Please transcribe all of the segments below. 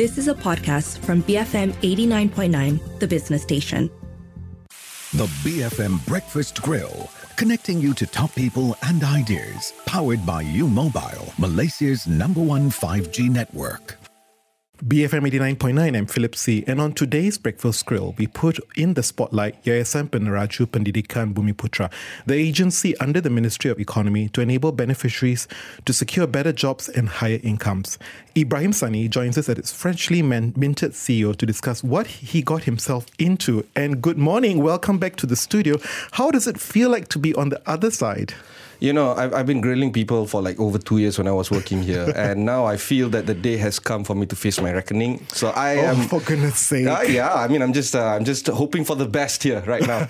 This is a podcast from BFM 89.9, the business station. The BFM Breakfast Grill, connecting you to top people and ideas, powered by U Mobile, Malaysia's number one 5G network. BFM 89.9, I'm Philip See. And on today's Breakfast Grill, we put in the spotlight Yayasan Peneraju Pendidikan Bumiputra, the agency under the Ministry of Economy to enable beneficiaries to secure better jobs and higher incomes. Ibrahim Sani joins us as its freshly minted CEO to discuss what he got himself into. And good morning, welcome back to the studio. How does it feel like to be on the other side? You know, I've, I've been grilling people for like over two years when I was working here, and now I feel that the day has come for me to face my reckoning. So I oh, am. for goodness sake! Uh, yeah, I mean, I'm just, uh, I'm just hoping for the best here right now.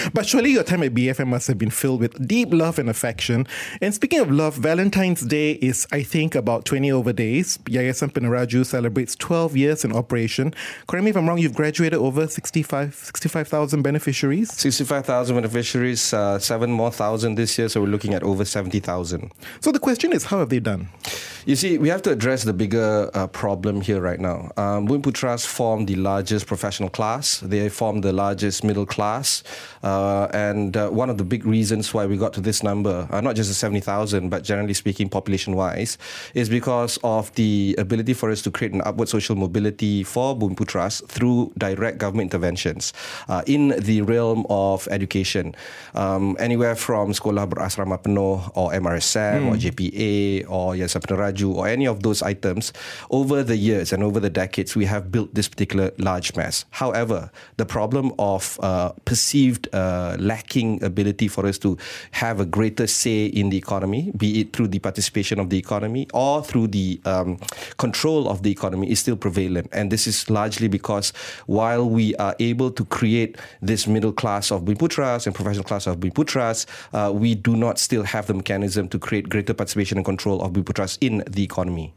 but surely your time at BFM must have been filled with deep love and affection. And speaking of love, Valentine's Day is, I think, about 20 over days. Yayasan Peneraju celebrates 12 years in operation. Correct me if I'm wrong. You've graduated over 65, 65,000 beneficiaries. 65,000 beneficiaries, uh, seven more thousand this year. So we're looking looking at over 70,000. So the question is, how have they done? You see, we have to address the bigger uh, problem here right now. Um, Bumiputras form the largest professional class. They form the largest middle class. Uh, and uh, one of the big reasons why we got to this number, uh, not just the 70,000, but generally speaking, population-wise, is because of the ability for us to create an upward social mobility for Bumiputras through direct government interventions uh, in the realm of education. Um, anywhere from Sekolah Berasrama Penuh or MRSM mm. or JPA or Yayasan Or any of those items, over the years and over the decades, we have built this particular large mass. However, the problem of uh, perceived uh, lacking ability for us to have a greater say in the economy, be it through the participation of the economy or through the um, control of the economy, is still prevalent. And this is largely because while we are able to create this middle class of Bumiputras and professional class of Bumiputras, uh, we do not still have the mechanism to create greater participation and control of Bumiputras in the economy.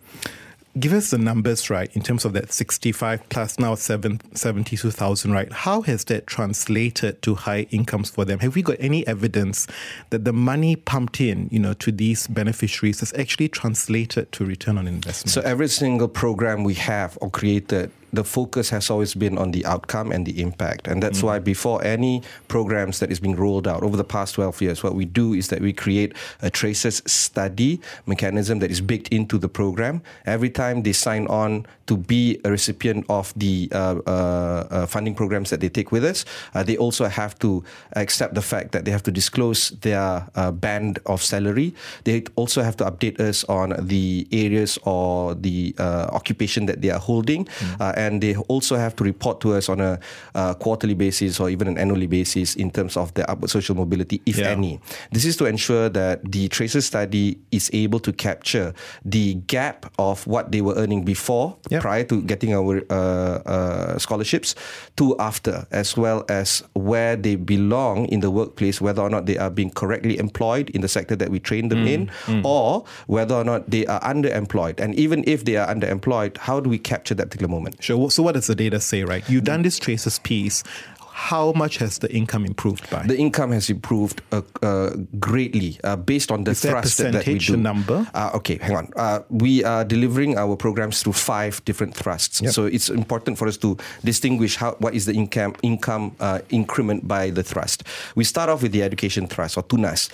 Give us the numbers right in terms of that 65 plus now 7, 72,000, right? How has that translated to high incomes for them? Have we got any evidence that the money pumped in, you know, to these beneficiaries has actually translated to return on investment? So every single program we have or created the focus has always been on the outcome and the impact. And that's mm. why before any programs that is being rolled out over the past 12 years, what we do is that we create a tracer study mechanism that is baked into the program. Every time they sign on to be a recipient of the uh, uh, uh, funding programs that they take with us, uh, they also have to accept the fact that they have to disclose their uh, band of salary. They also have to update us on the areas or the uh, occupation that they are holding. Mm and they also have to report to us on a uh, quarterly basis or even an annually basis in terms of their upward social mobility, if yeah. any. This is to ensure that the tracer study is able to capture the gap of what they were earning before, yep. prior to getting our uh, uh, scholarships, to after, as well as where they belong in the workplace, whether or not they are being correctly employed in the sector that we train them mm. in, mm. or whether or not they are underemployed. And even if they are underemployed, how do we capture that particular moment? Sure. So, what does the data say, right? You've done this tracer piece how much has the income improved by? The income has improved uh, uh, greatly uh, based on the Is thrust that, that we do. number? Uh, okay, hang on. Uh, we are delivering our programs through five different thrusts. Yep. So it's important for us to distinguish how what is the income income uh, increment by the thrust. We start off with the education thrust or TUNAS.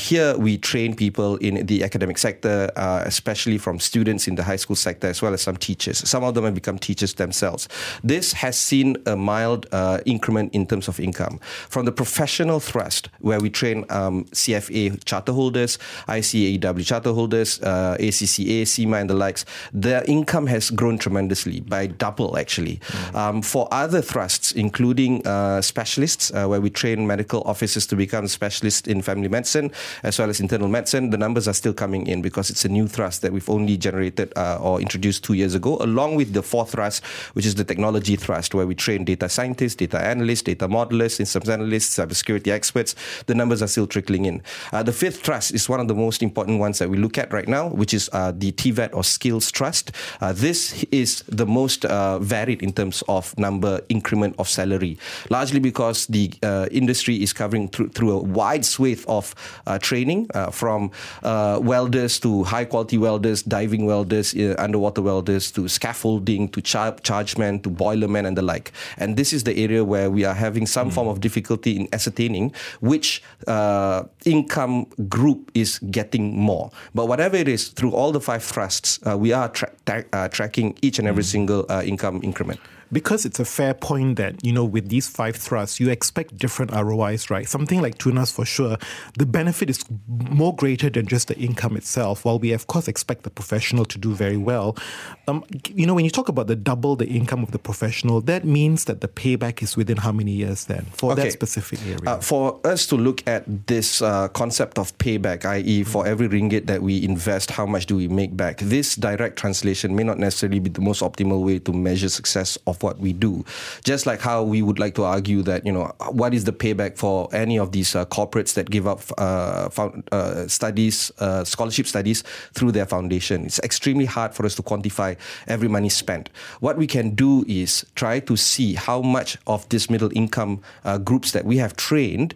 here we train people in the academic sector, especially from students in the high school sector as well as some teachers. Some of them have become teachers themselves. This has seen a mild increment in terms of income. From the professional thrust, where we train um, CFA charter holders, ICAEW charter holders, uh, ACCA, CIMA, and the likes, their income has grown tremendously by double, actually. Mm. Um, for other thrusts, including uh, specialists, uh, where we train medical officers to become specialists in family medicine as well as internal medicine, the numbers are still coming in because it's a new thrust that we've only generated uh, or introduced two years ago, along with the fourth thrust, which is the technology thrust, where we train data scientists, data analysts analysts, data modelers, systems analysts, cybersecurity experts. The numbers are still trickling in. Uh, the fifth trust is one of the most important ones that we look at right now, which is uh, the TVET or Skills Trust. Uh, this is the most uh, varied in terms of number increment of salary, largely because the uh, industry is covering through, through a wide swathe of uh, training from welders to high quality welders, diving welders, underwater welders to scaffolding to char- chargemen to boilermen and the like. And this is the area where we are having some mm. form of difficulty in ascertaining which uh, income group is getting more. But whatever it is, through all the five thrusts, uh, we are tra- tra- uh, tracking each and every mm. single uh, income increment because it's a fair point that, you know, with these five thrusts, you expect different ROIs, right? Something like tunas for sure, the benefit is more greater than just the income itself. While we, of course, expect the professional to do very well, um, you know, when you talk about the double the income of the professional, that means that the payback is within how many years then for okay. that specific area? Uh, for us to look at this uh, concept of payback, i.e., for every ringgit that we invest, how much do we make back? This direct translation may not necessarily be the most optimal way to measure success of what we do. Just like how we would like to argue that, you know, what is the payback for any of these uh, corporates that give up uh, found, uh, studies, uh, scholarship studies through their foundation? It's extremely hard for us to quantify every money spent. What we can do is try to see how much of this middle income uh, groups that we have trained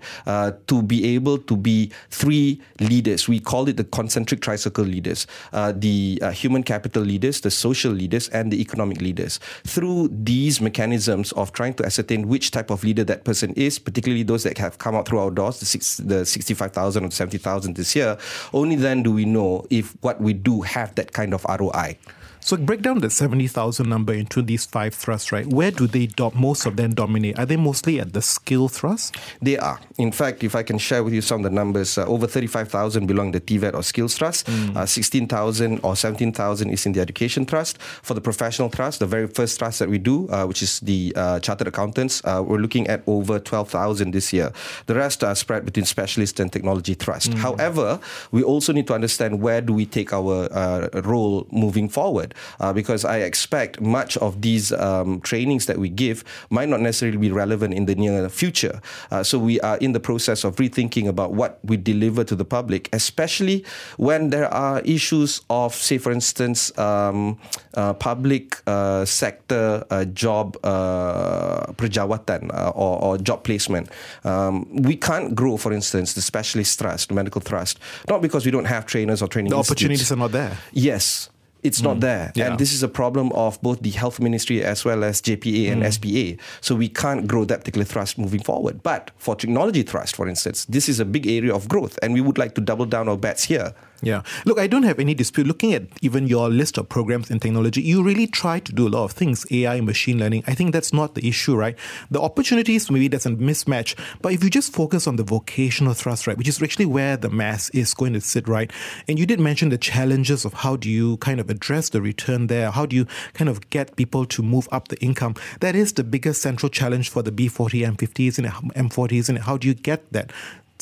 to be able to be three leaders. We call it the concentric tricycle leaders, the human capital leaders, the social leaders, and the economic leaders. Through the these mechanisms of trying to ascertain which type of leader that person is, particularly those that have come out through our doors, the, six, the 65,000 or 70,000 this year, only then do we know if what we do have that kind of ROI. So break down the 70,000 number into these five thrusts, right? Where do they, do- most of them dominate? Are they mostly at the skill thrust? They are. In fact, if I can share with you some of the numbers, uh, over 35,000 belong to the TVET or skills thrust, mm. uh, 16,000 or 17,000 is in the education trust. For the professional trust, the very first trust that we do, uh, which is the uh, chartered accountants, uh, we're looking at over 12,000 this year. The rest are spread between specialist and technology trust. Mm. However, we also need to understand where do we take our uh, role moving forward uh, because I expect much of these um, trainings that we give might not necessarily be relevant in the near future. Uh, so we are in the process of rethinking about what we deliver to the public, especially when there are issues of, say, for instance, um, uh, public uh, sector uh, job uh, prajawatan or, or, job placement. Um, we can't grow, for instance, the specialist trust, the medical trust, not because we don't have trainers or training. The opportunities are not there. Yes, it's mm. not there. Yeah. And this is a problem of both the health ministry as well as JPA and mm. SPA. So we can't grow that particular thrust moving forward. But for technology thrust, for instance, this is a big area of growth, and we would like to double down our bets here. Yeah. Look, I don't have any dispute. Looking at even your list of programs in technology, you really try to do a lot of things AI, machine learning. I think that's not the issue, right? The opportunities, maybe there's a mismatch. But if you just focus on the vocational thrust, right, which is actually where the mass is going to sit, right? And you did mention the challenges of how do you kind of address the return there? How do you kind of get people to move up the income? That is the biggest central challenge for the B40, M50s, and M40s. And how do you get that?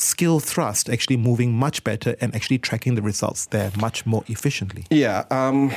Skill thrust actually moving much better and actually tracking the results there much more efficiently? Yeah, um,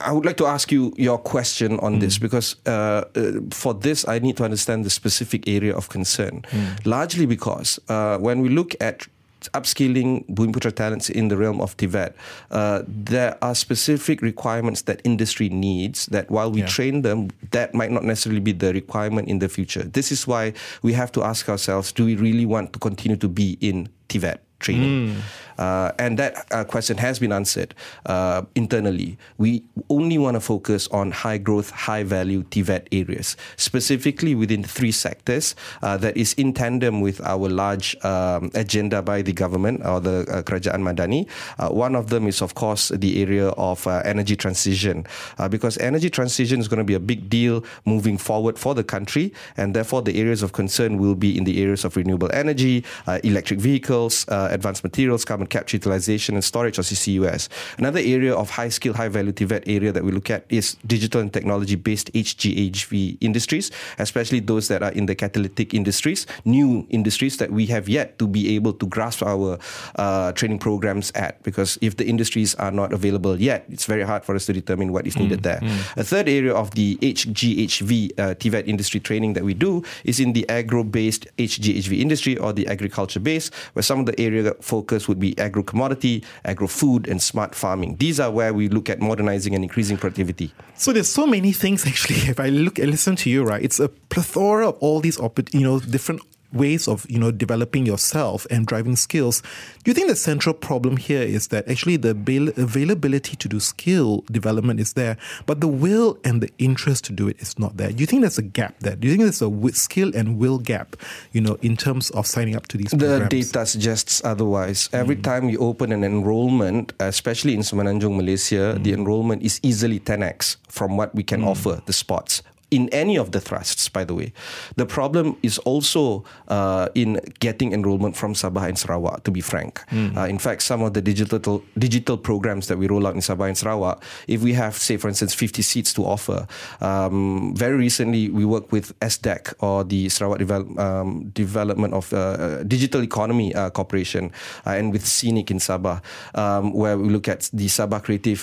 I would like to ask you your question on mm. this because uh, uh, for this I need to understand the specific area of concern. Mm. Largely because uh, when we look at upskilling Bumiputra talents in the realm of TVET, uh, there are specific requirements that industry needs that while we yeah. train them, that might not necessarily be the requirement in the future. This is why we have to ask ourselves, do we really want to continue to be in TVET training? Mm. Uh, and that uh, question has been answered uh, internally. We only want to focus on high growth, high value TVET areas, specifically within three sectors uh, that is in tandem with our large um, agenda by the government or the uh, Kerajaan Madani. Uh, one of them is, of course, the area of energy transition, because energy transition is going to be a big deal moving forward for the country, and therefore the areas of concern will be in the areas of renewable energy, electric vehicles, advanced materials, carbon capture utilization and storage or CCUS. Another area of high skill, high value TVET area that we look at is digital and technology based HGHV industries, especially those that are in the catalytic industries, new industries that we have yet to be able to grasp our uh, training programs at. Because if the industries are not available yet, it's very hard for us to determine what is needed mm, there. Mm. A third area of the HGHV uh, TVET industry training that we do is in the agro based HGHV industry or the agriculture base, where some of the area focus would be agro commodity, agro food, and smart farming. These are where we look at modernizing and increasing productivity. So there's so many things actually. If I look and listen to you, right, it's a plethora of all these, you know, different ways of you know developing yourself and driving skills. Do you think the central problem here is that actually the availability to do skill development is there, but the will and the interest to do it is not there? Do you think there's a gap there? Do you think there's a skill and will gap, you know, in terms of signing up to these programs? The data suggests otherwise. Every mm. time you open an enrollment, especially in Semenanjung, Malaysia, mm. the enrollment is easily 10x from what we can mm. offer the spots in any of the thrusts, by the way. The problem is also uh, in getting enrollment from Sabah and Sarawak, to be frank. Mm. Uh, in fact, some of the digital digital programs that we roll out in Sabah and Sarawak, if we have, say, for instance, 50 seats to offer, um, very recently we worked with SDEC or the Sarawak Devel- um, Development of uh, uh Digital Economy uh, Corporation uh, and with Scenic in Sabah, um, where we look at the Sabah Creative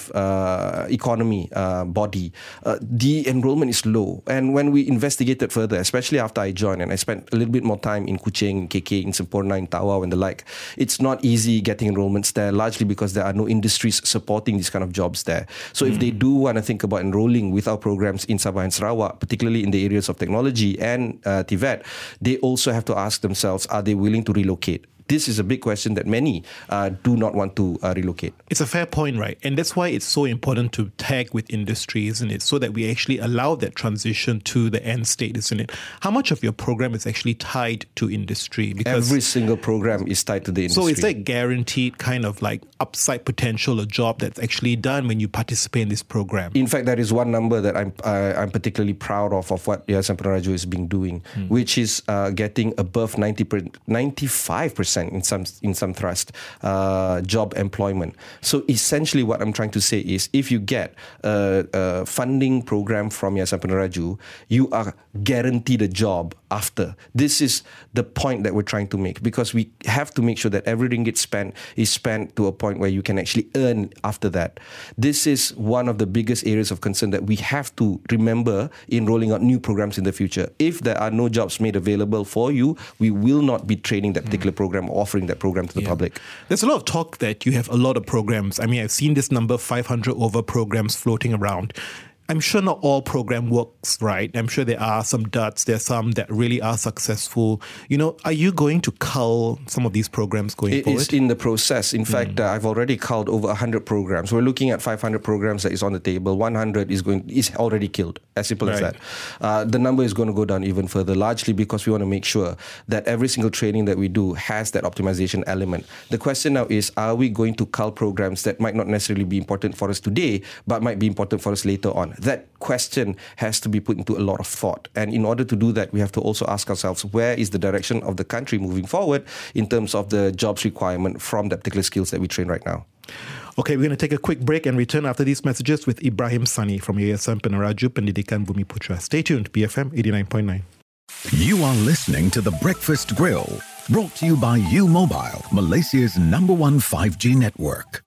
Economy body. the enrollment is low and when we investigated further, especially after I joined and I spent a little bit more time in Kuching, KK, in Semporna, in Tawau and the like, it's not easy getting enrollments there, largely because there are no industries supporting these kind of jobs there. So mm. if they do want to think about enrolling with our programs in Sabah and Sarawak, particularly in the areas of technology and uh, TVET, they also have to ask themselves, are they willing to relocate? This is a big question that many uh, do not want to uh, relocate. It's a fair point, right? And that's why it's so important to tag with industry, isn't it? So that we actually allow that transition to the end state, isn't it? How much of your program is actually tied to industry? Because every single program is tied to the industry. So is that guaranteed kind of like upside potential, a job that's actually done when you participate in this program? In fact, that is one number that I'm uh, I'm particularly proud of of what Yayasan Peneraju is being doing, mm. which is uh, getting above 90 95 percent percent in some in some thrust uh, job employment. So essentially, what I'm trying to say is, if you get a, a funding program from Yayasan Peneraju, you are guaranteed a job after. This is the point that we're trying to make because we have to make sure that every ringgit spent is spent to a point where you can actually earn after that. This is one of the biggest areas of concern that we have to remember in rolling out new programs in the future. If there are no jobs made available for you, we will not be training that particular mm. program offering that program to the yeah. public. There's a lot of talk that you have a lot of programs. I mean, I've seen this number 500 over programs floating around. I'm sure not all program works right. I'm sure there are some duds. There are some that really are successful. You know, are you going to cull some of these programs going it forward? It is in the process. In mm. fact, uh, I've already culled over 100 programs. We're looking at 500 programs that is on the table. 100 is going is already killed. As simple right. as that. Uh, the number is going to go down even further, largely because we want to make sure that every single training that we do has that optimization element. The question now is, are we going to cull programs that might not necessarily be important for us today, but might be important for us later on? That question has to be put into a lot of thought. And in order to do that, we have to also ask ourselves where is the direction of the country moving forward in terms of the jobs requirement from the particular skills that we train right now. Okay, we're going to take a quick break and return after these messages with Ibrahim Sani from Yayasan Peneraju Pendidikan Bumiputra. Stay tuned, BFM 89.9. You are listening to The Breakfast Grill, brought to you by U Mobile, Malaysia's number one 5G network.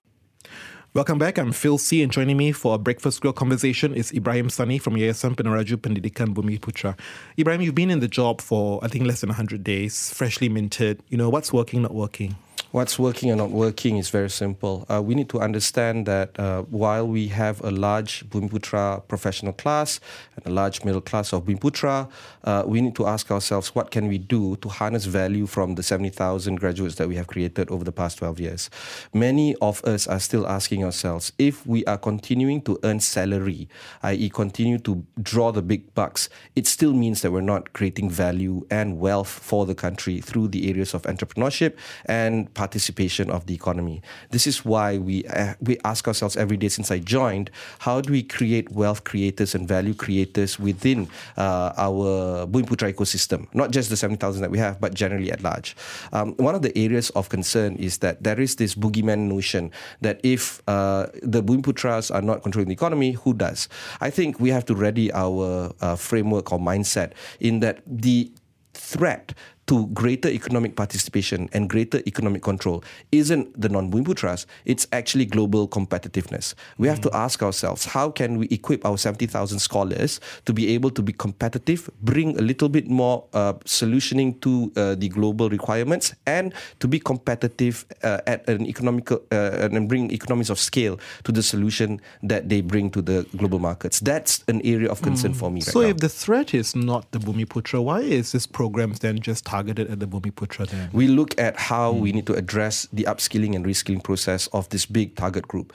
Welcome back. I'm Phil See. And joining me for a breakfast grill conversation is Ibrahim Sani from Yayasan Peneraju Pendidikan Bumi Putra. Ibrahim, you've been in the job for, I think, less than 100 days, freshly minted. You know, what's working, not working? What's working and not working is very simple. Uh, we need to understand that uh, while we have a large Bumiputra professional class and a large middle class of Bumiputra, uh, we need to ask ourselves what can we do to harness value from the 70,000 graduates that we have created over the past 12 years. Many of us are still asking ourselves if we are continuing to earn salary, i.e., continue to draw the big bucks, it still means that we're not creating value and wealth for the country through the areas of entrepreneurship and participation of the economy. This is why we uh, we ask ourselves every day since I joined, how do we create wealth creators and value creators within uh, our Bumiputra ecosystem, not just the 70,000 that we have, but generally at large. Um, one of the areas of concern is that there is this boogeyman notion that if uh, the Bumiputras are not controlling the economy, who does? I think we have to ready our uh, framework or mindset in that the threat to greater economic participation and greater economic control isn't the non-Bumiputras, it's actually global competitiveness. We have mm. to ask ourselves, how can we equip our 70,000 scholars to be able to be competitive, bring a little bit more uh, solutioning to uh, the global requirements, and to be competitive uh, at an economical uh, and bring economies of scale to the solution that they bring to the global markets. That's an area of concern mm. for me right so now. if the threat is not the Bumiputra, why is this program then just targeted at the Bumiputra then? We look at how mm. we need to address the upskilling and reskilling process of this big target group.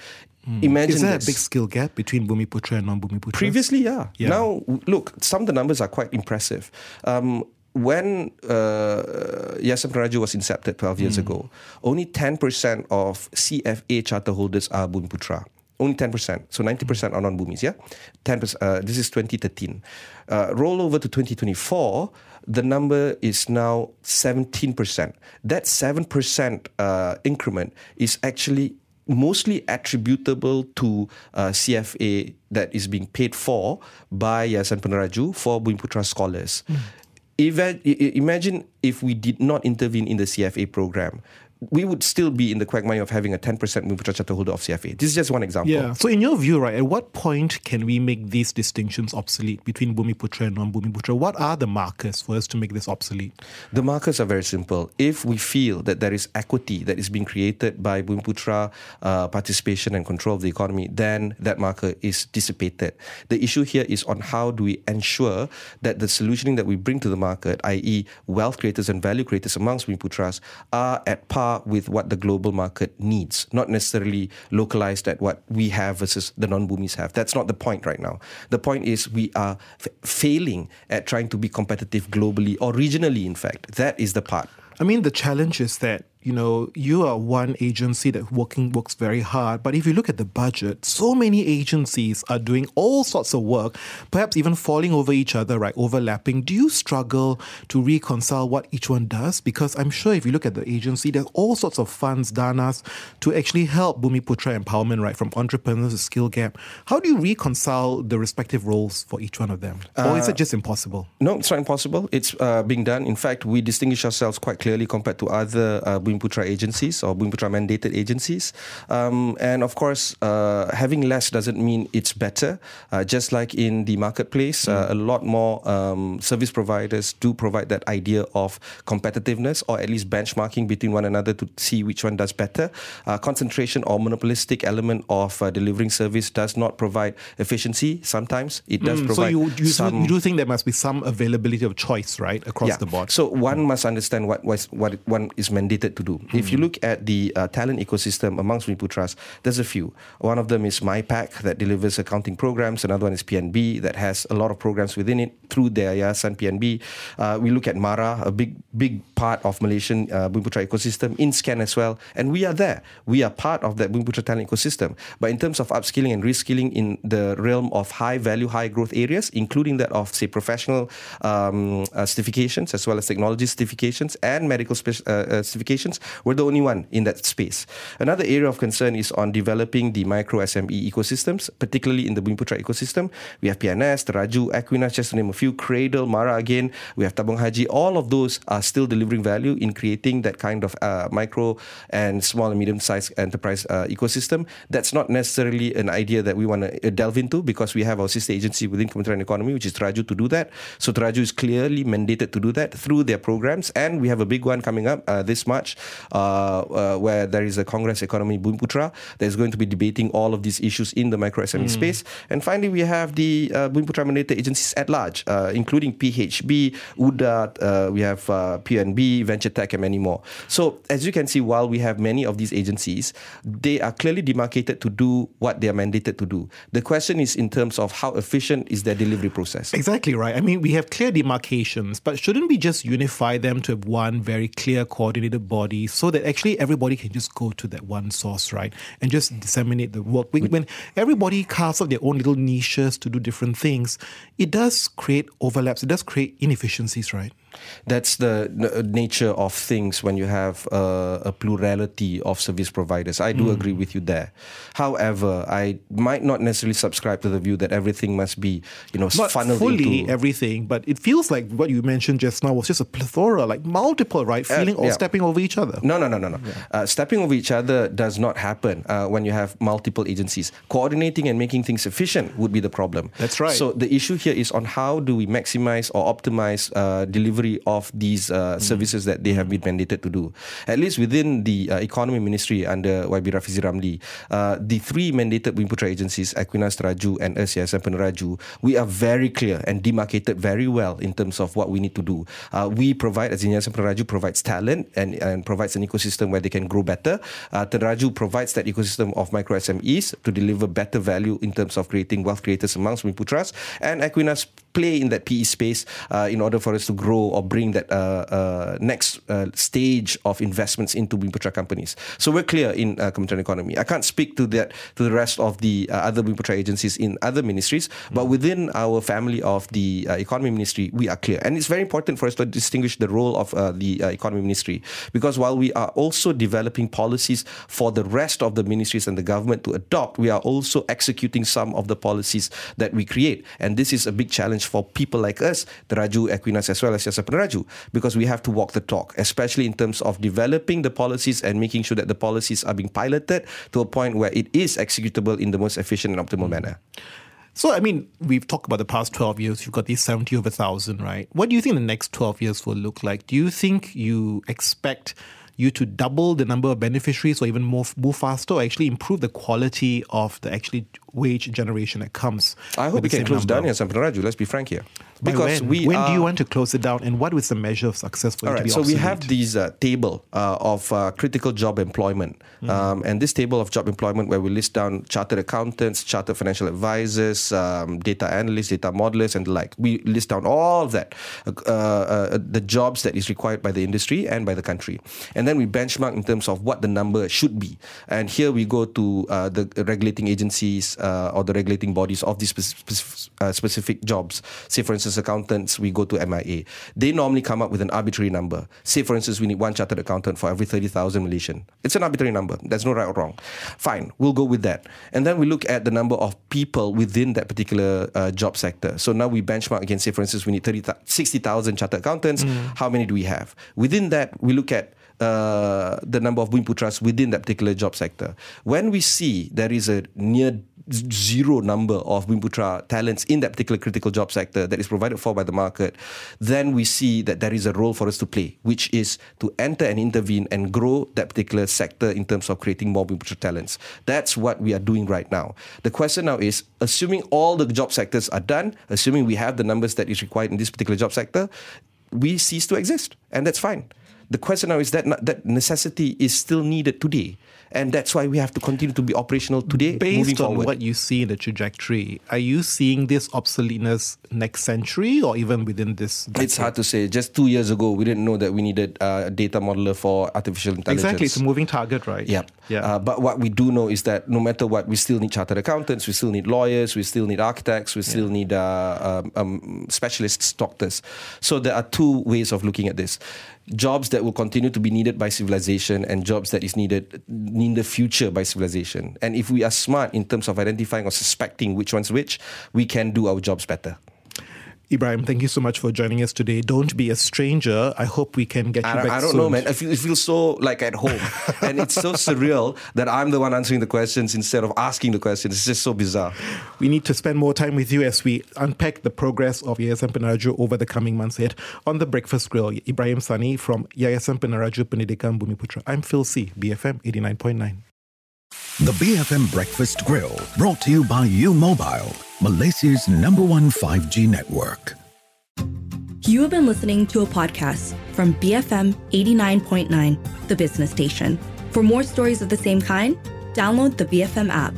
Mm. Imagine Is there this. a big skill gap between Bumiputra and non-Bumiputra? Previously, yeah. yeah. Now, look, some of the numbers are quite impressive. Um, when uh, Yayasan Peneraju was incepted 12 years mm. ago, only 10% of CFA charter holders are Bumiputra only 10%. So 90% are non-Bumis, yeah? 10%, uh, this is 2013. Uh, roll over to 2024, the number is now 17%. That 7% uh, increment is actually mostly attributable to uh, CFA that is being paid for by Yayasan Peneraju for Bumiputra scholars. Mm. Imagine if we did not intervene in the CFA program we would still be in the quagmire of having a 10% Bumiputra charter holder of CFA. This is just one example. Yeah. So, in your view, right, at what point can we make these distinctions obsolete between Bumiputra and non Bumiputra? What are the markers for us to make this obsolete? The markers are very simple. If we feel that there is equity that is being created by Bumiputra uh, participation and control of the economy, then that marker is dissipated. The issue here is on how do we ensure that the solutioning that we bring to the market, i.e., wealth creators and value creators amongst Bumiputras, are at par par with what the global market needs, not necessarily localized at what we have versus the non-Bumis have. That's not the point right now. The point is we are f- failing at trying to be competitive globally or regionally, in fact. That is the part. I mean, the challenge is that you know, you are one agency that working works very hard, but if you look at the budget, so many agencies are doing all sorts of work, perhaps even falling over each other, right, overlapping. Do you struggle to reconcile what each one does? Because I'm sure if you look at the agency, there's all sorts of funds, danas, to actually help Bumiputra empowerment, right, from entrepreneurs to skill gap. How do you reconcile the respective roles for each one of them? Uh, or is it uh, just impossible? No, it's not impossible. It's uh, being done. In fact, we distinguish ourselves quite clearly compared to other uh, Bumiputra agencies or Bumiputra mandated agencies. Um, and of course, uh, having less doesn't mean it's better. Uh, just like in the marketplace, mm. a lot more um, service providers do provide that idea of competitiveness or at least benchmarking between one another to see which one does better. Uh, concentration or monopolistic element of uh, delivering service does not provide efficiency. Sometimes it does mm, provide. So you, you, some, you do think there must be some availability of choice, right, across yeah. the board? So one must understand what what one is mandated to do. If you look at the uh, talent ecosystem amongst Bumiputras, there's a few. One of them is MyPack that delivers accounting programs. Another one is PNB that has a lot of programs within it through their Yayasan PNB. Uh, we look at Mara, a big big part of Malaysian uh, Bumiputra ecosystem, in Scan as well, and we are there. We are part of that Bumiputra talent ecosystem. But in terms of upskilling and reskilling in the realm of high value, high growth areas, including that of say professional um, uh, certifications as well as technology certifications and medical spe- uh, uh, certifications, we're the only one in that space. Another area of concern is on developing the micro SME ecosystems, particularly in the Bumiputra ecosystem. We have PNS, Teraju, Ekuinas, just to name a few, Cradle, Mara again. We have Tabung Haji. All of those are still delivering value in creating that kind of uh, micro and small and medium sized enterprise uh, ecosystem. That's not necessarily an idea that we want to uh, delve into because we have our sister agency within Kementerian Economy, which is Teraju, to do that. So Teraju is clearly mandated to do that through their programs. And we have a big one coming up uh, this March. Uh, uh, where there is a Congress Economy Bumiputra that is going to be debating all of these issues in the micro SME mm. space. And finally, we have the uh, Bumiputra mandated agencies at large, uh, including PHB, UDA, uh, we have uh, PNB, Venture Tech, and many more. So, as you can see, while we have many of these agencies, they are clearly demarcated to do what they are mandated to do. The question is in terms of how efficient is their delivery process. Exactly right. I mean, we have clear demarcations, but shouldn't we just unify them to have one one very clear, coordinated body so that actually everybody can just go to that one source, right? And just disseminate the work. When, mm. when everybody carves out their own little niches to do different things, it does create overlaps, it does create inefficiencies, right? That's the n- nature of things when you have uh, a plurality of service providers. I do Hmm. agree with you there. However, I might not necessarily subscribe to the view that everything must be, you know, Not funneled fully into. everything, but it feels like what you mentioned just now was just a plethora, like multiple, right? Feeling or yeah. stepping over each other. No, no, no, no, no. Uh, stepping over each other does not happen uh, when you have multiple agencies. Coordinating and making things efficient would be the problem. That's right. So the issue here is on how do we maximize or optimize uh, delivery of these uh, services that they have been mandated to do. At least within the uh, economy ministry under YB Rafizi Ramli, uh, the three mandated Bumiputera agencies, Ekuinas Teraju and Yayasan Peneraju, we are very clear and demarcated very well in terms of what we need to do. Uh, we provide, as in Yayasan Peneraju provides talent and, and provides an ecosystem where they can grow better. Uh, Teraju provides that ecosystem of micro SMEs to deliver better value in terms of creating wealth creators amongst Bumiputras. And Ekuinas play in that PE space uh, in order for us to grow or bring that uh, uh, next uh, stage of investments into Bumiputera companies. So we're clear in uh, Kementerian Economy. I can't speak to that to the rest of the uh, other Bumiputera agencies in other ministries, but within our family of the uh, Economy Ministry, we are clear. And it's very important for us to distinguish the role of uh, the uh, Economy Ministry because while we are also developing policies for the rest of the ministries and the government to adopt, we are also executing some of the policies that we create. And this is a big challenge for people like us, the Raju, Ekuinas, as well as Yasa Raju, because we have to walk the talk, especially in terms of developing the policies and making sure that the policies are being piloted to a point where it is executable in the most efficient and optimal hmm. manner. So, I mean, we've talked about the past 12 years. You've got these 70 over 1,000, right? What do you think the next 12 years will look like? Do you think you expect you to double the number of beneficiaries or even move, move faster or actually improve the quality of the actually wage generation that comes? I hope we can close number? down Yasan Raju, let's be frank here. Because when? we when are, do you want to close it down and what is the measure of success for All you right, be so we have these uh, table uh, of uh, critical job employment, Mm-hmm. um, and this table of job employment where we list down chartered accountants, chartered financial advisors, um, data analysts, data modelers, and the like. We list down all of that, uh, uh, the jobs that is required by the industry and by the country, and then we benchmark in terms of what the number should be. And here we go to uh, the regulating agencies uh, or the regulating bodies of these specific, uh, specific jobs. Say, for instance, accountants, we go to MIA. They normally come up with an arbitrary number. Say, for instance, we need one chartered accountant for every 30,000 Malaysian. It's an arbitrary number. There's no right or wrong. Fine, we'll go with that. And then we look at the number of people within that particular uh, job sector. So now we benchmark again, say, for instance, we need 30, 60,000 chartered accountants. How many do we have? Within that, we look at uh, the number of Bumiputras within that particular job sector. When we see there is a near zero number of Bumputra talents in that particular critical job sector that is provided for by the market, then we see that there is a role for us to play, which is to enter and intervene and grow that particular sector in terms of creating more Bumputra talents. That's what we are doing right now. The question now is, assuming all the job sectors are done, assuming we have the numbers that is required in this particular job sector, we cease to exist, and that's fine. The question now is that that necessity is still needed today, and that's why we have to continue to be operational today. moving Based on forward. what you see in the trajectory, are you seeing this obsoleteness next century or even within this? It's hard to say. Just two years ago, we didn't know that we needed a data modeler for artificial intelligence. Exactly, it's a moving target, right? Yeah. yeah. Uh, but what we do know is that no matter what, we still need chartered accountants, we still need lawyers, we still need architects, we still need uh, um, um, specialists, doctors. So there are two ways of looking at this. Jobs that will continue to be needed by civilization and jobs that is needed in the future by civilization. And if we are smart in terms of identifying or suspecting which one's which, we can do our jobs better. Ibrahim, thank you so much for joining us today. Don't be a stranger. I hope we can get you I, back I don't soon. know, man. I feel, it feels so like at home, and it's so surreal that I'm the one answering the questions instead of asking the questions. It's just so bizarre. We need to spend more time with you as we unpack the progress of Yayasan Peneraju over the coming months ahead. On the Breakfast Grill, Ibrahim Sani from Yayasan Peneraju Pendidikan Bumiputra. I'm Phil See, BFM 89.9. The BFM Breakfast Grill, brought to you by U Mobile, Malaysia's number one 5G network. You have been listening to a podcast from BFM 89.9, the business station. For more stories of the same kind, download the BFM app.